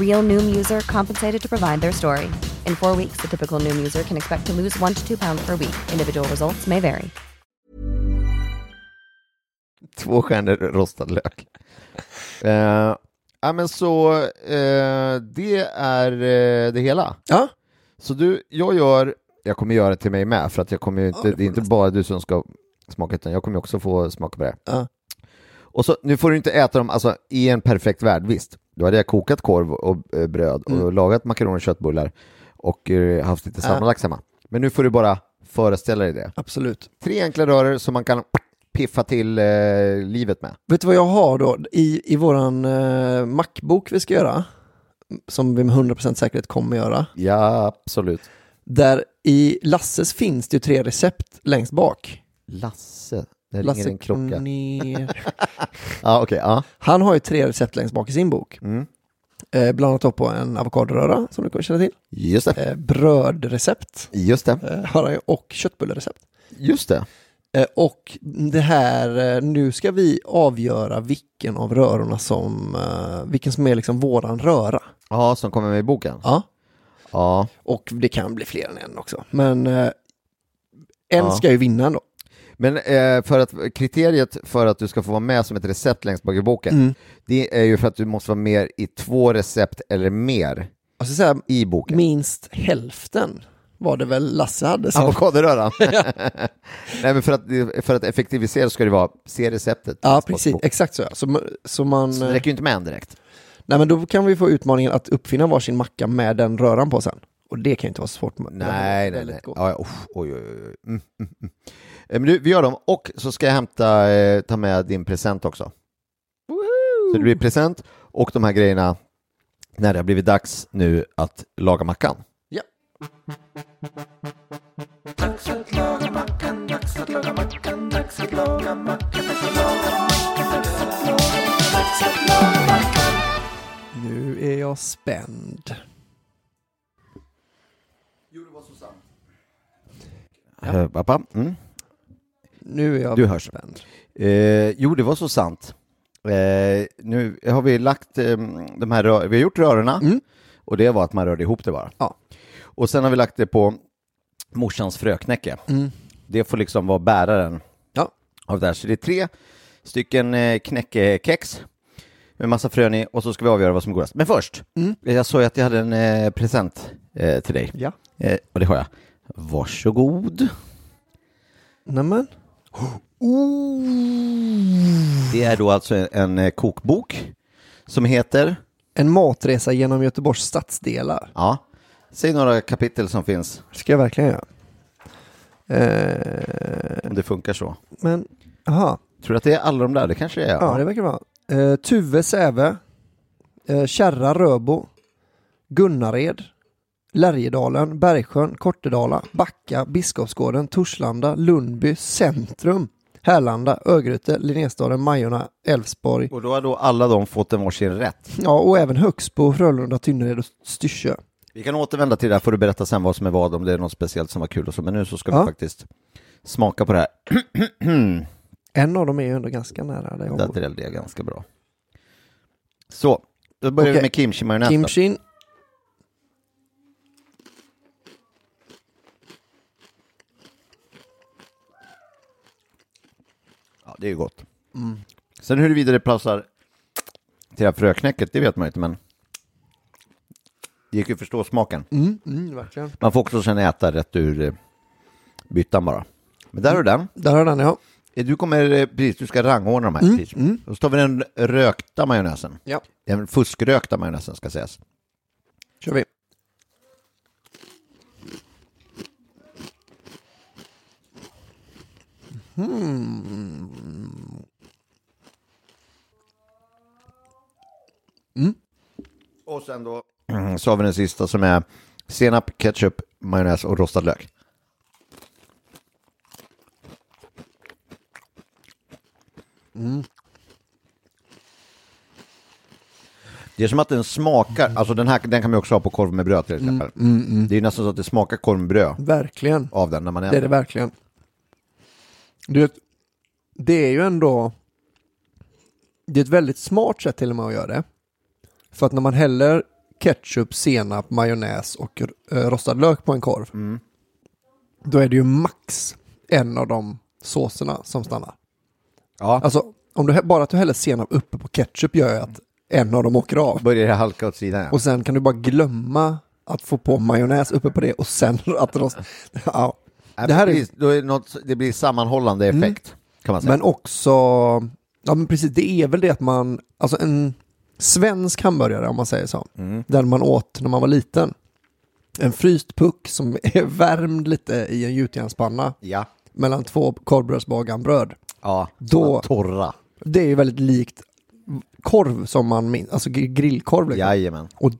Real Noom user compensated to provide their story. In four weeks, the typical Noom user can expect to lose one to two pounds per week. Individual results may vary. Två stjärnor rostad lök. Eh, ja, men så eh, det är eh, det hela. Ja, Så du, jag gör, jag kommer göra det till mig med, för att jag kommer ju inte, Ja, det är inte bara du som ska smaka, utan jag kommer också få smaka på det. Ja. Och så, nu får du inte äta dem, alltså i en perfekt värld, visst. Då hade jag kokat korv och eh, bröd och Mm. lagat makaroner och köttbullar och eh, haft lite sammanlagt hemma. Men nu får du bara föreställa dig det. absolut. Tre enkla röror som man kan piffa till eh, livet med. Vet du vad jag har då i, i våran eh, Macbok vi ska göra? Som vi med 100% säkerhet kommer göra. Ja, absolut. Där i Lasses finns det ju tre recept längst bak. Lasse, det ringer en klocka. Ja, okej, ja. Han har ju tre recept längst bak i sin bok. Mm. Eh, bland annat på en avokadoröra som du kommer känna till. Just det, Eh, brödrecept just det, eh, och köttbullerecept. just det. Eh, och det här, eh, nu ska vi avgöra vilken av rörorna som, eh, vilken som är liksom våran röra. Ja, som kommer med i boken. Ja. Ja, Och det kan bli fler än en också. Men en Ja. ska ju vinna ändå. Men eh, för att kriteriet för att du ska få vara med som ett recept längst bak i boken, Mm. det är ju för att du måste vara med i två recept eller mer Alltså så här, i boken. minst hälften var det väl Lasse hade. Så. Avokadoröran. Nej, men för att, för att effektivisera ska det vara, se receptet. Ja, precis. Exakt så. Ja. Så, så man... Så det räcker ju inte med en direkt. Nej, men då kan vi få utmaningen att uppfinna varsin macka med den röran på sen. Och det kan ju inte vara så svårt. Nej, nej, nej. Ja, oj, oj, oj. Mm, mm, mm. Eh, Men du, vi gör dem och så ska jag hämta, eh, ta med din present också. Så det blir present och de här grejerna när det har blivit dags nu att laga mackan. Ja. Dags att laga mackan, dags att laga mackan, dags att laga mackan, dags att laga mackan, dags att laga mackan, dags att laga mackan. Nu är jag spänd. Ja. pappa, mm. Nu är jag Du hörs. spänd. eh, jo, det var så sant. Eh, nu har vi lagt eh, de här, rö- vi har gjort rörorna Mm. och det var att man rörde ihop det bara. Ja. Och sen har vi lagt det på morsans fröknäcke. Mm. Det får liksom vara bäraren Ja. av det här. Så det är tre stycken eh, knäckekex med massa frön i och så ska vi avgöra vad som är godast. Men först, Mm. jag sa ju att jag hade en eh, present eh, till dig. Ja. Eh, och det har jag. Varsågod. Nämen. Det är då alltså en, en eh, kokbok som heter, En matresa genom Göteborgs stadsdelar. ja, säg några kapitel som finns, ska jag verkligen göra. Eh, om det funkar så. men, aha. Tror du att det är alla de där? Det kanske det är. Ja, det verkar vara. Eh, Tuve Säve, eh, Kärra Röbo, Gunnared, Lärjedalen, Bergsjön, Kortedala, Backa, Biskopsgården, Torslanda, Lundby, Centrum, Härlanda, Örgryte, Linnéstaden, Majorna, Älvsborg. Och då har då alla de fått en varsin rätt. Ja, och även Högsbo, Frölunda, Tynnered och Styrsö. Vi kan återvända till det här, får du berätta sen vad som är vad, om det är något speciellt som var kul och så, men nu så ska vi Ja. faktiskt smaka på det här. En av dem är ju ändå ganska nära där jag Det bor. är ganska bra. Så, då börjar vi Okej. med kimchi-majonnäs. då. Kimchin. Ja, det är ju gott. Mm. Sen huruvida det passar till det här fröknäcket, det vet man inte, men det gick ju att förstå smaken. Mm, mm, verkligen. Man får också sen äta rätt ur eh, byttan bara. Men där har du den. Där har den ja. Eh, Du kommer, eh, precis, du ska rangordna de här. Mm, precis. mm. Och så tar vi den rökta majonnäsen. Ja, Den fuskrökta majonnäsen ska sägas. kör vi. Och sen då så har vi den sista som är senap, ketchup, majonnäs och rostad lök. Det är som att den smakar, alltså den här den kan man också ha på korv med bröd till exempel. Det är nästan så att det smakar korv med bröd Verkligen. av den när man Det är äter. det verkligen. Du vet, det är ju ändå... Det är ett väldigt smart sätt till och med att göra det. För att när man häller ketchup, senap, majonnäs och eh, rostad lök på en korv. Mm. Då är det ju max en av de såserna som stannar. Ja, Alltså om du bara att du häller senap uppe på ketchup gör ju att en av dem åker av. Börjar det halka åt sidan. Och sen kan du bara glömma att få på majonnäs uppe på det och sen att det... Ja. Det här är- då är det, något, det blir sammanhållande effekt, kan man säga. Men också, ja men precis, det är väl det att man, alltså en svensk hamburgare om man säger så, den man åt när man var liten. En fryst puck som är värmd lite i en gjutjärnspanna ja. mellan två korvbrödsbaganbröd. Ja, Då- torra. Det är ju väldigt likt korv som man minns, alltså gr- grillkorv. Liksom. Jajamän. Och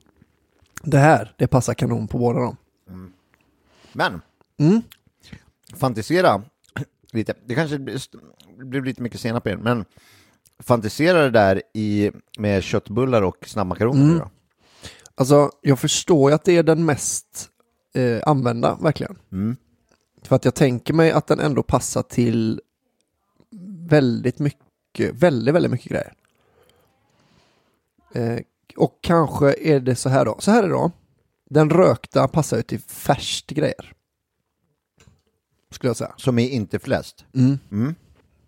det här, det passar kanon på båda dem. Men, Mm. Fantisera lite. Det kanske blir lite mycket senap igen, men fantisera det där i, med köttbullar och snabbmakaroner. Mm. Då. Alltså, jag förstår ju att det är den mest eh, använda, verkligen. Mm. För att jag tänker mig att den ändå passar till väldigt mycket, väldigt, väldigt mycket grejer. Eh, och kanske är det så här då. Så här är det då. Den rökta passar ju till färskt grejer. Skulle jag säga. Som är inte flest. Mm. Mm.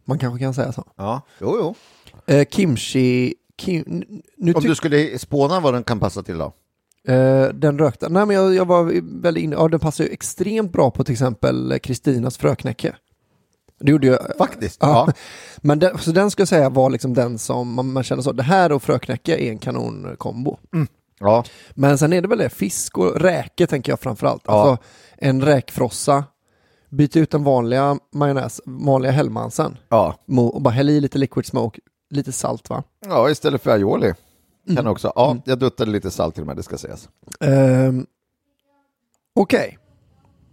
Man kanske kan säga så. Ja, jo, jo. Eh, kimchi, kim, nu Om du skulle spåna vad den kan passa till då? Eh, den rökta, nej men jag, jag var väldigt inne, ja den passar ju extremt bra på till exempel Kristinas fröknäcke. Det gjorde jag. Faktiskt. Ja. Ja. Men den, så den ska jag säga var liksom den som man, man kände så, det här och fröknäcke är en kanonkombo. ja. Men sen är det väl det, fisk och räke tänker jag framförallt. Ja. Alltså en räkfrossa, byta ut den vanliga majonnäs, vanliga Hellmansen Ja. och bara häll i lite liquid smoke, lite salt va? ja, istället för aioli. Mm. Kan också. Ja, jag duttade lite salt till och med, det ska sägas. Ehm, Okej,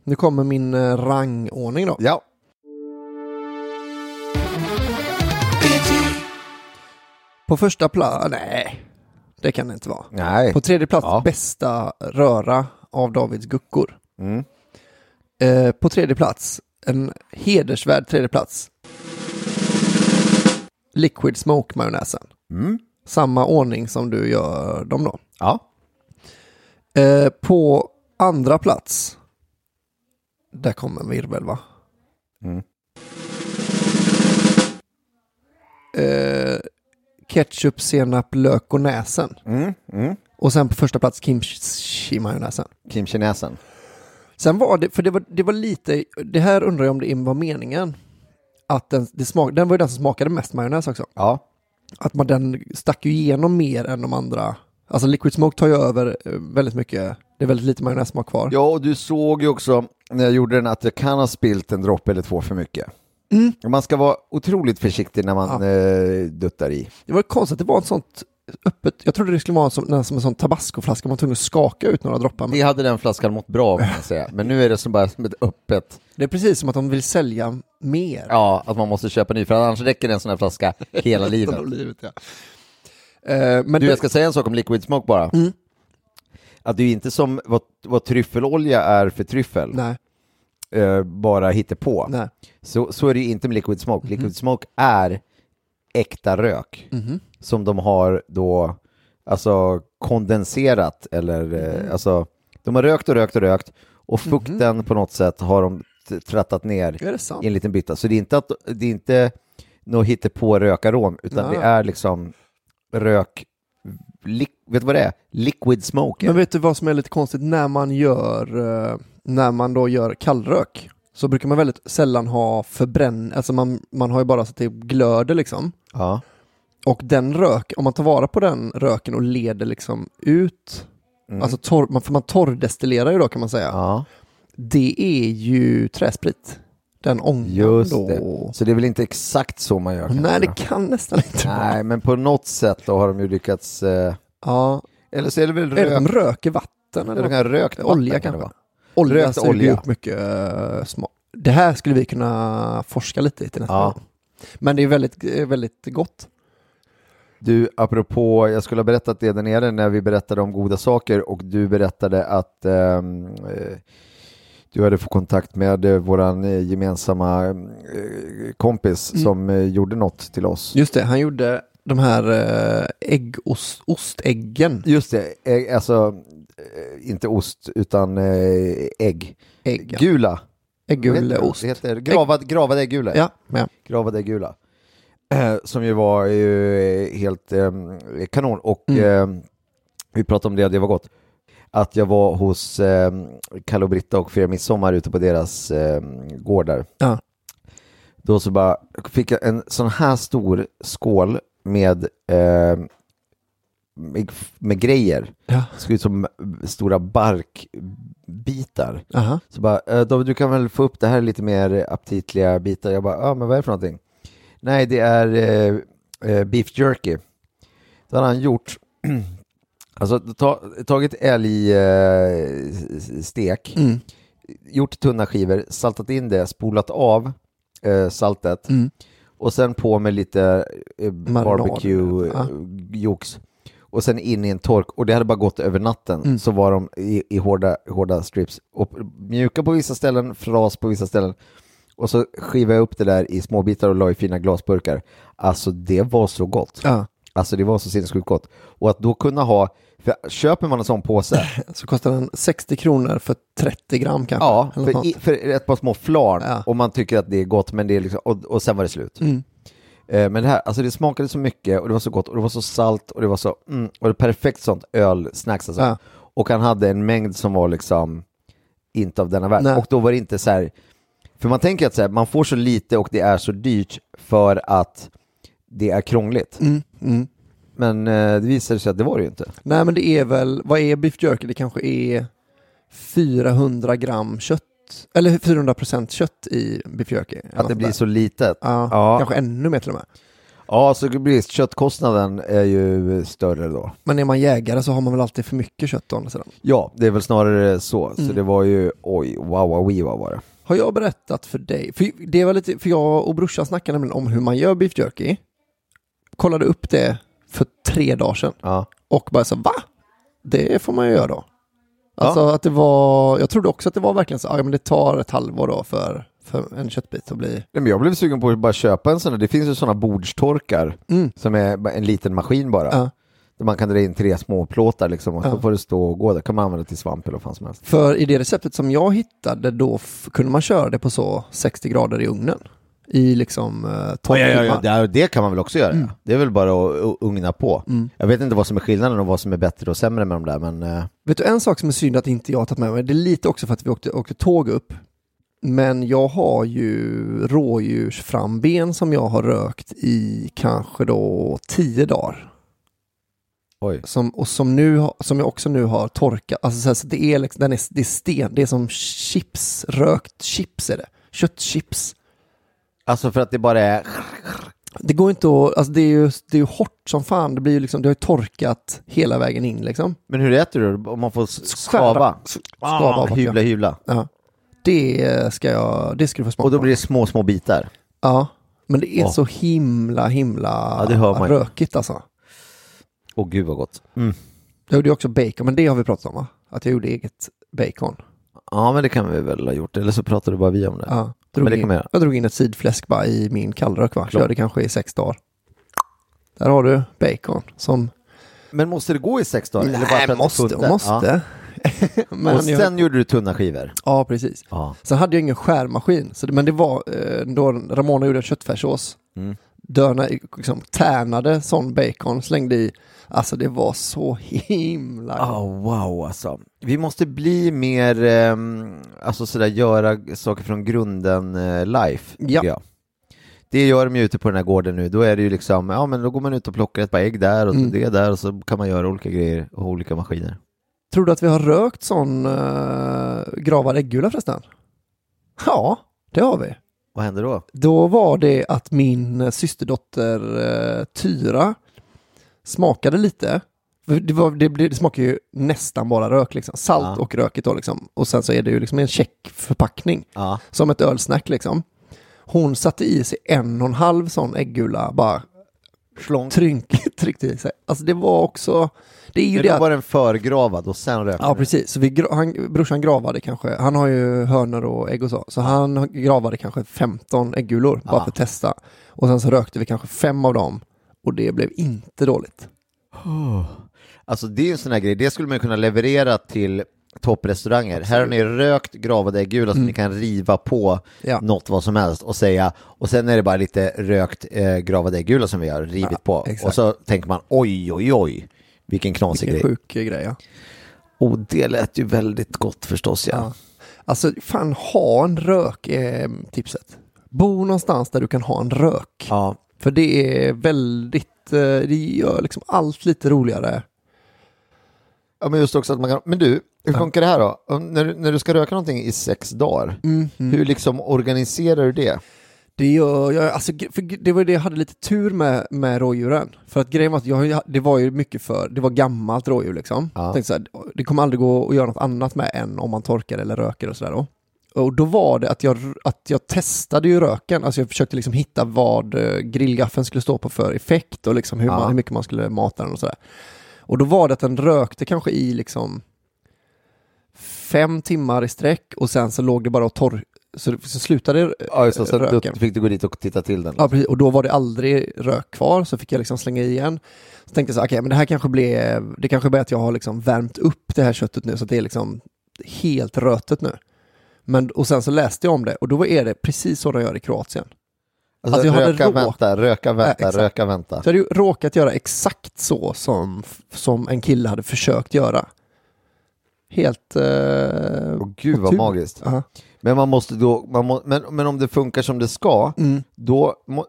nu kommer min eh, rangordning då. Ja. På första plats, nej, det kan det inte vara. Nej. På tredje plats, Ja. bästa röra av Davids guckor. Mm. Eh, på tredje plats, en hedersvärd tredje plats. Liquid Smoke majonnäsen. Mm. Samma ordning som du gör dem då. Ja. Eh, på andra plats, där kommer en virvel va? Mm. Eh, ketchup, senap, lök och näsen. Mm. Mm. Och sen på första plats kimchi-majonnäsen. Kimchinäsen. Sen var det, för det var, det var lite, det här undrar jag om det var meningen. Att den, det smak, den var ju den som smakade mest majonnäs också. Ja. Att man, den stack ju igenom mer än de andra. Alltså liquid smoke tar ju över eh, väldigt mycket. Det är väldigt lite majonnässmak kvar. Ja, och du såg ju också när jag gjorde den att jag kan ha spilt en droppe eller två för mycket. Mm. Man ska vara otroligt försiktig när man Ja. eh, duttar i. Det var konstigt att det var ett sånt öppet, jag trodde det skulle vara som, som en sån tabascoflaska, man var tvungen att skaka ut några droppar. Vi hade den flaskan mått bra av, kan man säga. Men nu är det som bara som ett öppet, Det är precis som att de vill sälja mer. ja, att man måste köpa ny, för annars räcker en sån här flaska hela livet. Livet ja. Eh, men Du, det, jag ska säga en sak om liquid smoke bara. Mm. Att det är inte som vad, vad tryffelolja är för tryffel, nej, eh, bara på. nej. Så, så är det ju inte med liquid smoke. Liquid smoke är äkta rök Mhm. Som de har då alltså kondenserat eller Mhm. eh, alltså de har rökt och rökt och rökt och fukten på något sätt har de trattat ner i en liten bytta. Så det är inte, att, det är inte något hittepå rökarom utan Nej. det är liksom rök, vet du vad det är? Liquid smoke. Men vet du vad som är lite konstigt? När man gör, eh, när man då gör kallrök så brukar man väldigt sällan ha förbränn, alltså man, man har ju bara så att det glöder liksom. Ja. Och den rök, om man tar vara på den röken och leder liksom ut, Mm. alltså torr, man, för man torrdestillerar ju då kan man säga. ja, Det är ju träsprit. Den ångan just då. det. Så det är väl inte exakt så man gör? Nej, det kan nästan inte vara. Nej, men på något sätt då har de ju lyckats, eh, Ja, eller så är det väl är det de rök, röker vatten? eller Eller kan rökt vatten, olja kan kanske? vara. Olja Rökt suger olja. upp mycket uh, smak. Det här skulle vi kunna forska lite i till nästa Ja. gång. Men det är väldigt, eh, väldigt gott. Du, apropå, jag skulle ha berättat det där nere när vi berättade om goda saker och du berättade att ehm, eh, du hade fått kontakt med eh, våran eh, gemensamma eh, kompis Mm. som eh, gjorde något till oss. Just det, han gjorde de här uh, äggost, ostäggen. Just det, ägg, alltså eh, inte ost utan eh, ägg. Ägg, ja. Gula. Ägguleost. Gravad, gravad äggula. Ja, ja. Gravad äggula. Eh, som ju var eh, helt eh, kanon. Och eh, vi pratade om det, det var gott. Att jag var hos eh, Kalle och Britta och firade midsommar ute på deras eh, gård där. Ja. Då så bara fick jag en sån här stor skål med, eh, med, med grejer. Ja. Det såg ut som stora barkbitar. Aha. Så bara, David du kan väl få upp det här lite mer aptitliga bitar. Jag bara, ja men vad är det för någonting? Nej det är eh, eh, beef jerky. Det har han gjort. Alltså ta, tagit älgstek, Mm. gjort tunna skivor, saltat in det, spolat av eh, saltet Mm. och sen på med lite eh, Marinad. barbecue Ja. eh, och sen in i en tork och det hade bara gått över natten Mm. så var de i, i hårda, hårda strips och mjuka på vissa ställen, fras på vissa ställen och så skivade jag upp det där i små bitar och la i fina glasburkar. Alltså det var så gott. Ja. Alltså det var så sinnessjukt gott. Och att då kunna ha, för köper man en sån påse, Så kostar den 60 kronor för 30 gram kanske. ja, för, i, för ett par små flarn Ja. och man tycker att det är gott men det är liksom, och, och sen var det slut. Mm. Eh, Men det här, alltså det smakade så mycket och det var så gott och det var så salt och det var så, mm, och det var perfekt sånt ölsnacks alltså. Ja. Och han hade en mängd som var liksom inte av denna värld. Nej. Och då var det inte så här, för man tänker att så här, man får så lite och det är så dyrt för att det är krångligt. Mm. Mm. Men eh, det visade sig att det var det ju inte. Nej men det är väl, vad är beef jerky? Det kanske är 400 gram kött, eller 400 procent kött i beef jerky. Att det blir sånt så litet. där. Ja, Ja. kanske ännu mer till och med. Ja, så blir, köttkostnaden är ju större då. Men är man jägare så har man väl alltid för mycket kött å andra sidan. Ja, det är väl snarare så. Så Mm. det var ju, oj, wow, wow, vad var det? Har jag berättat för dig, för det var lite, för jag och brorsan snackade nämligen om hur man gör beef jerky. Kollade upp det för tre dagar sedan Ja. och bara så va? Det får man ju göra då. Alltså att det var, jag trodde också att det var verkligen så, ja men det tar ett halvår då för, för en köttbit att bli, Nej, men jag blev sugen på att bara köpa en sån där. Det finns ju sådana bordstorkar mm, som är en liten maskin bara. ja. Man kan dra in tre små plåtar liksom och Ja. så får det stå och gå där. kan man använda till svamp eller vad fan som helst. För i det receptet som jag hittade då kunde man köra det på så 60 grader i ugnen. I liksom eh, 12 timmar. Det, det kan man väl också göra. Mm. Det är väl bara att ugna på. Mm. Jag vet inte vad som är skillnaden och vad som är bättre och sämre med de där men eh, Vet du en sak som är synd att inte jag har tagit med mig, det är lite också för att vi åkte, åkte tåg upp. Men jag har ju rådjursframben som jag har rökt i kanske då 10 dagar. Oj. Som, och som, nu, som jag också nu har torkat. Alltså så det är liksom, den är, det är sten, det är som chips, rökt chips är det. Köttchips. Alltså för att det bara är... Det går inte att, alltså det är ju, det är ju hårt som fan, det blir ju liksom, det har ju torkat hela vägen in liksom. Men hur äter du? Om man får skava? Skava bort, hyvla, hyvla. Ja. Det ska jag, det ska du få smaka Och då blir det små, små bitar. Ja, men det är Åh. så himla, himla Ja, rökigt alltså. Åh gud vad gott. Mm. Jag gjorde också bacon, men det har vi pratat om va? Att jag gjorde eget bacon. Ja men det kan vi väl ha gjort, eller så pratade bara vi om det. Ja, men det in, göra. jag drog in ett sidfläsk bara i min kallrök va? Körde kanske i sex dagar. Där har du bacon som... Men måste det gå i sex dagar? eller bara att Nej, måste, funkar? måste. men och jag- sen gjorde du tunna skivor? Ja, precis. Ja. Sen hade jag ingen skärmaskin, så det, men det var eh, då Ramona gjorde en köttfärssås. Mm. Dörna, liksom, tärnade sån bacon, slängde i. Alltså det var så himla gott. Oh, wow alltså. Vi måste bli mer, ehm, alltså sådär göra saker från grunden eh, life. Ja. Jag. Det gör de ju ute på den här gården nu. Då är det ju liksom, ja men då går man ut och plockar ett par ägg där och Mm. det där och så kan man göra olika grejer och olika maskiner. Tror du att vi har rökt sån uh, gravad äggula förresten? Ja, det har vi. Vad händer då? Då var det att min eh, systerdotter eh, Tyra smakade lite. För Det, var, det, det smakar ju nästan bara rök, liksom. salt Ja. och rökigt då liksom. Och sen så är det ju liksom en check förpackning, Ja. som ett ölsnack liksom. Hon satte i sig en och en halv sån äggula, bara Schlong. trynk, tryckte i sig. Alltså det var också, det är ju Men det då var den förgravad och sen rökte Ja, precis. Så vi, han, brorsan gravade kanske, han har ju hönor och ägg och så, så han gravade kanske 15 äggulor bara Ja. för att testa. Och sen så rökte vi kanske fem av dem och det blev inte dåligt. Alltså det är ju en sån här grej, det skulle man kunna leverera till topprestauranger. Här har ni rökt gravad äggula som ni kan riva på Mm. Ja. något vad som helst och säga och sen är det bara lite rökt eh, gravad äggula som vi har rivit Ja, på exakt. och så tänker man oj oj oj vilken knasig Vilken grej. sjuk grej ja. Och det lät ju väldigt gott förstås ja. Ja. Alltså fan ha en rök är tipset. Bo någonstans där du kan ha en rök. ja. För det är väldigt, eh, det gör liksom allt lite roligare. Ja men just också att man kan, men du, hur funkar det här då? När, när du ska röka någonting i sex dagar, Mm. hur liksom organiserar du det? Det gör jag, alltså, det var det jag hade lite tur med, med rådjuren. För att grejen var att jag, det var ju mycket för, det var gammalt rådjur liksom. Ja. Tänkte så här, det kommer aldrig gå att göra något annat med än om man torkar eller röker och sådär då. Och då var det att jag, att jag testade ju röken, alltså jag försökte liksom hitta vad eh, grillgaffeln skulle stå på för effekt och liksom hur, Ja. man, hur mycket man skulle mata den och sådär. Och då var det att den rökte kanske i liksom fem timmar i sträck och sen så låg det bara och torr, så, så slutade Ja, så röken. då fick du gå dit och titta till den. Ja, precis. Och då var det aldrig rök kvar, så fick jag liksom slänga i igen. Så tänkte jag så okej, men det här kanske blev, det kanske blir att jag har liksom värmt upp det här köttet nu, så att det är liksom helt rötet nu. Men, och sen så läste jag om det, och då är det precis så de gör i Kroatien. Alltså, Alltså, jag hade röka, råk- vänta, röka, vänta, exakt. röka, vänta. Så jag hade råkat göra exakt så som, som en kille hade försökt göra. Helt... Eh, Åh gud vad tur. magiskt. aha. Men man måste då, man må, men, men om det funkar som det ska, Mm. då må,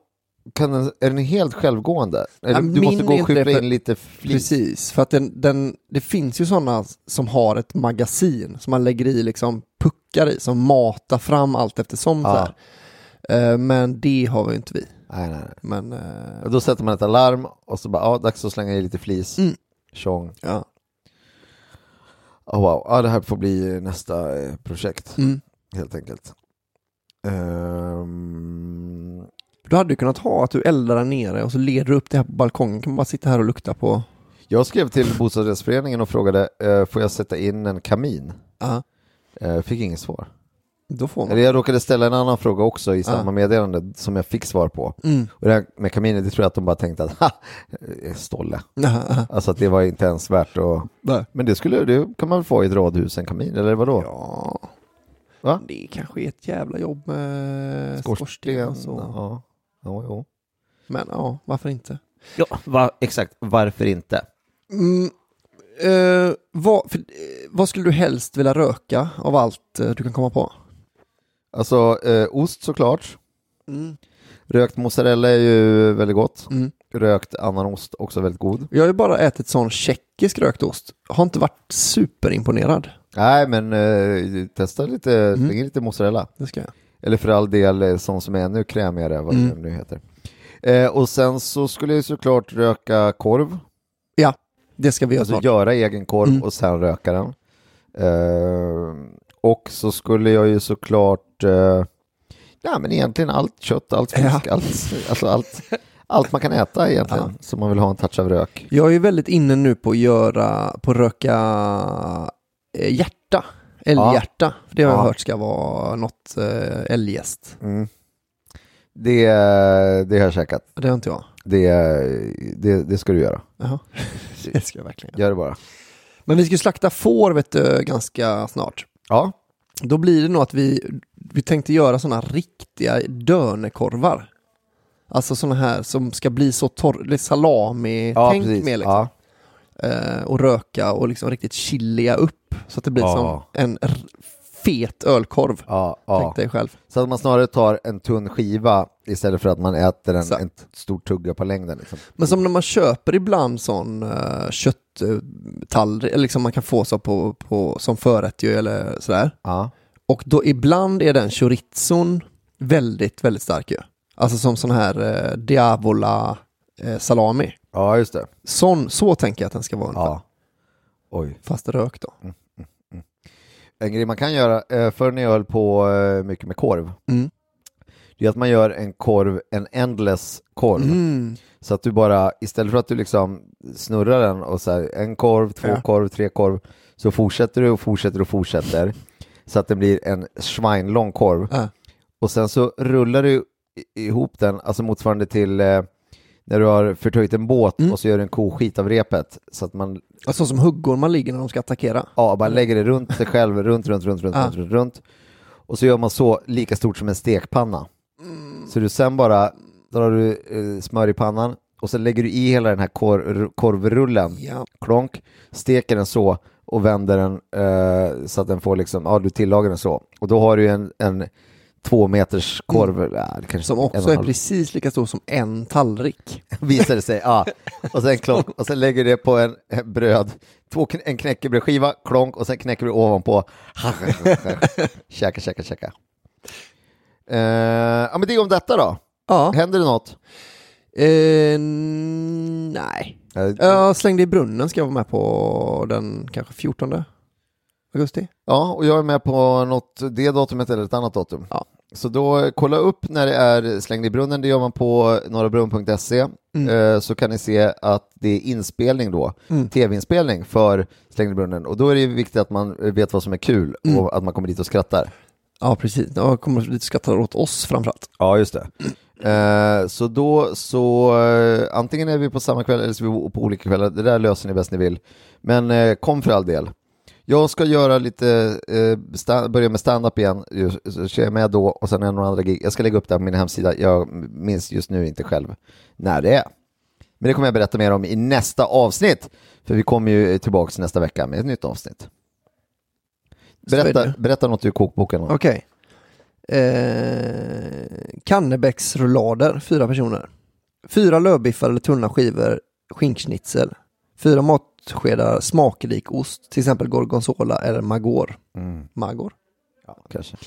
kan den, är den helt självgående? Eller, Ja, du måste gå och för- in lite flis. Precis, för att den, den, det finns ju sådana som har ett magasin som man lägger i liksom puckar i som matar fram allt eftersom. Ja. Så här. Eh, Men det har vi ju inte vi. Nej, nej, nej. Men eh, då sätter man ett alarm och så bara, ja, dags att slänga i lite flis. Mm. Tjong. ja. Oh, wow, ja, det här får bli nästa eh, projekt, Mm. helt enkelt. Ehm, Du hade ju kunnat ha att du eldar där nere och så leder du upp det här på balkongen. Kan man bara sitta här och lukta på. jag skrev till bostadsrättsföreningen och frågade, eh, får jag sätta in en kamin? Ja, Eh, fick inget svar. då får man. Eller jag råkade ställa en annan fråga också i samma Ja. meddelande som jag fick svar på. Mm. Och det här med kaminen, det tror jag att de bara tänkte att, ha, eh, stolle. Ja, ja. Alltså att det var inte ens värt att... Nej. Men det skulle det kan man väl få i ett radhus, en kamin, eller vadå? Ja. Va? Det kanske är ett jävla jobb med skorsten och så. Ja, ja, jo. Men ja, varför inte? Ja, va, exakt. Varför inte? Mm, eh, vad, för, eh, vad skulle du helst vilja röka av allt eh, du kan komma på? Alltså, eh, ost såklart. Mm. Rökt mozzarella är ju väldigt gott. Mm. Rökt annan ost också väldigt god. Jag har ju bara ätit sån tjeckisk rökt ost. Har inte varit superimponerad. Nej, men eh, testa lite, Mm. släng lite mozzarella. Det ska jag. Eller för all del eh, sån som är ännu krämigare, vad Mm. det nu heter. Och sen så skulle jag såklart röka korv. Ja, det ska vi göra Alltså göra egen korv Mm. och sen röka den. Eh, och så skulle jag ju såklart, eh, ja men egentligen allt kött, allt fisk, Ja. allt, alltså allt, allt man kan äta egentligen. Så man vill ha en touch av rök. Jag är väldigt inne nu på att göra, på att röka eh, hjärta. Älghjärta. För det har jag Ja. hört ska vara något älggäst. Mm. Det, det har jag käkat. Det har inte jag. Det, det, det ska du göra. Jaha. det ska jag verkligen. Gör det bara. Men vi ska ju slakta får vet du, ganska snart. Ja, Då blir det nog att vi, vi tänkte göra sådana riktiga dönekorvar. Alltså sådana här som ska bli så torr, lite salami-tänk ja med liksom. Ja. Eh, och röka och liksom riktigt chiliga upp. Så att det blir Ja. som en fet ölkorv. Ja, ja. Tänk dig själv. Så att man snarare tar en tunn skiva istället för att man äter en, Exakt. en stor tugga på längden. Liksom. Men som när man köper ibland sån uh, kötttallrik, eller liksom man kan få så på, på, som förrätt ju, eller sådär. Ja. Och då ibland är den chorizon väldigt, väldigt stark ju. Alltså som sån här uh, diavola eh, salami. ja, just det. Sån, så tänker jag att den ska vara ungefär. Ja. Oj. Fast rök då. En grej man kan göra, eh, förr när jag höll på eh, mycket med korv, Mm. Det är att man gör en korv, en endless korv. Mm. Så att du bara, istället för att du liksom snurrar den och så här, en korv, två Ja. korv, tre korv, så fortsätter du och fortsätter och fortsätter. Så att det blir en schweinlång korv. Ja. Och sen så rullar du ihop den, alltså motsvarande till, eh, när du har förtöjt en båt Mm. och så gör du en koskit av repet så att man Alltså som huggormar ligger när de ska attackera. ja, bara lägger det runt sig själv, runt, runt, runt, runt, Ja. runt, runt, runt. Och så gör man så lika stort som en stekpanna. Så du sen bara drar du eh, smör i pannan och sen lägger du i hela den här kor korvrullen, Ja. klonk, steker den så och vänder den eh, så att den får liksom, ja du tillagar den så. Och då har du en, en två meters korv, ja, Mm. Som en och också är precis lika stor som en tallrik. visar det sig. Ja. Och sen klonk, och sen lägger du det på en, en bröd, två, en knäckebrödskiva, klonk och sen knäcker du ovanpå. käka, käka, käka. Eh, ja men det är om detta då. Ja. Händer det något? Eh, nej. Jag slängde i brunnen ska jag vara med på den kanske 14 augusti. Ja, och jag är med på något, det datumet eller ett annat datum. Ja. Så då kolla upp när det är slängd i brunnen, det gör man på norrabrunn.se. Eh, så kan ni se att det är inspelning då, Mm. tv-inspelning för slängd i brunnen. Och då är det viktigt att man vet vad som är kul Mm. och att man kommer dit och skrattar. Ja, precis. Jag kommer lite skratta åt oss framförallt. Ja, just det. Eh, så då så eh, antingen är vi på samma kväll eller så är vi på olika kvällar. Det där löser ni bäst ni vill. Men eh, kom för all del. Jag ska göra lite, sta- börja med stand-up igen, så kör jag med då och sen är det några andra gig. Jag ska lägga upp det på min hemsida, jag minns just nu inte själv när det är. Men det kommer jag berätta mer om i nästa avsnitt, för vi kommer ju tillbaka nästa vecka med ett nytt avsnitt. Berätta, berätta något ur kokboken. Okej. Eh, Kannebäcksrullader, fyra personer. Fyra lövbiffar eller tunna skivor skinkschnitzel. Fyra matskedar smakrik ost, till exempel gorgonzola eller magor. Mm. Magor? Ja, kanske.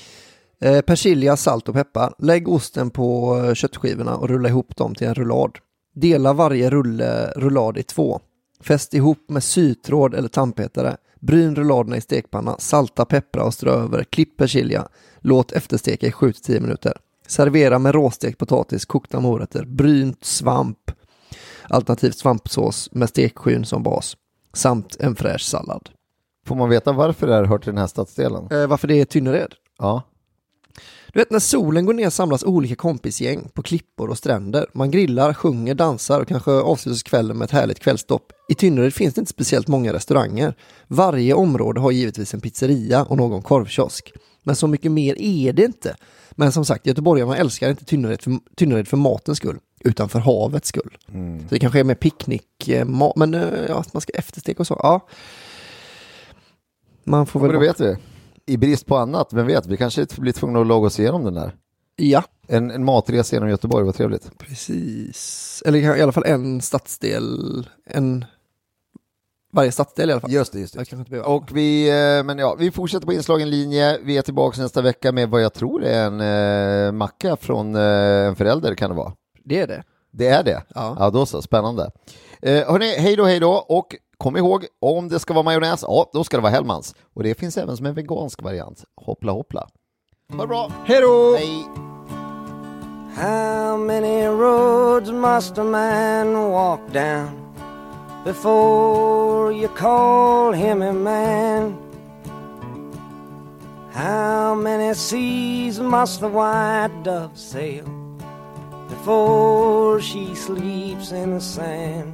Eh, persilja, salt och peppar. Lägg osten på eh, köttskivorna och rulla ihop dem till en rullad. Dela varje rulle, rullad i två. Fäst ihop med sytråd eller tandpetare. Bryn rulladerna i stekpanna, salta, peppra och strö över. Klipp persilja. Låt eftersteka i 7-10 minuter. Servera med råstekt potatis, kokta morötter, brynt svamp, alternativt svampsås med stekskyn som bas, samt en fräsch sallad. Får man veta varför det här hör till den här stadsdelen? Eh, varför det är Tynnered? Ja. Du vet när solen går ner samlas olika kompisgäng på klippor och stränder. Man grillar, sjunger, dansar och kanske avslutas kvällen med ett härligt kvällstopp. I Tynnered finns det inte speciellt många restauranger. Varje område har givetvis en pizzeria och någon korvkiosk. Men så mycket mer är det inte. Men som sagt, göteborgarna älskar inte Tynnered för, Tynnered för matens skull, utan för havets skull. Så det kanske är med picknick, eh, men eh, ja, man ska eftersteka och så. Ja. Man får Men väl... det vet vi. I brist på annat, vem vet, vi kanske blir tvungna att logga oss igenom den där. Ja, En, en matresa genom Göteborg, vad trevligt. Precis. Eller i alla fall en stadsdel. En... Varje stadsdel i alla fall. Just det, just behöver. Och vi, eh, men ja, vi fortsätter på inslagen linje. Vi är tillbaka nästa vecka med vad jag tror är en eh, macka från eh, en förälder kan det vara. Det är det. Det är det? Ja. Ja, då så, spännande. Eh, hörni, hej då, hej då, och kom ihåg, om det ska vara majonnäs, ja, då ska det vara Hellmans. Och det finns även som en vegansk variant. Hoppla hoppla. Ha det bra! Hej då! Hej! How many roads must a man walk down before you call him a man? How many seas must the white dove sail before she sleeps in the sand?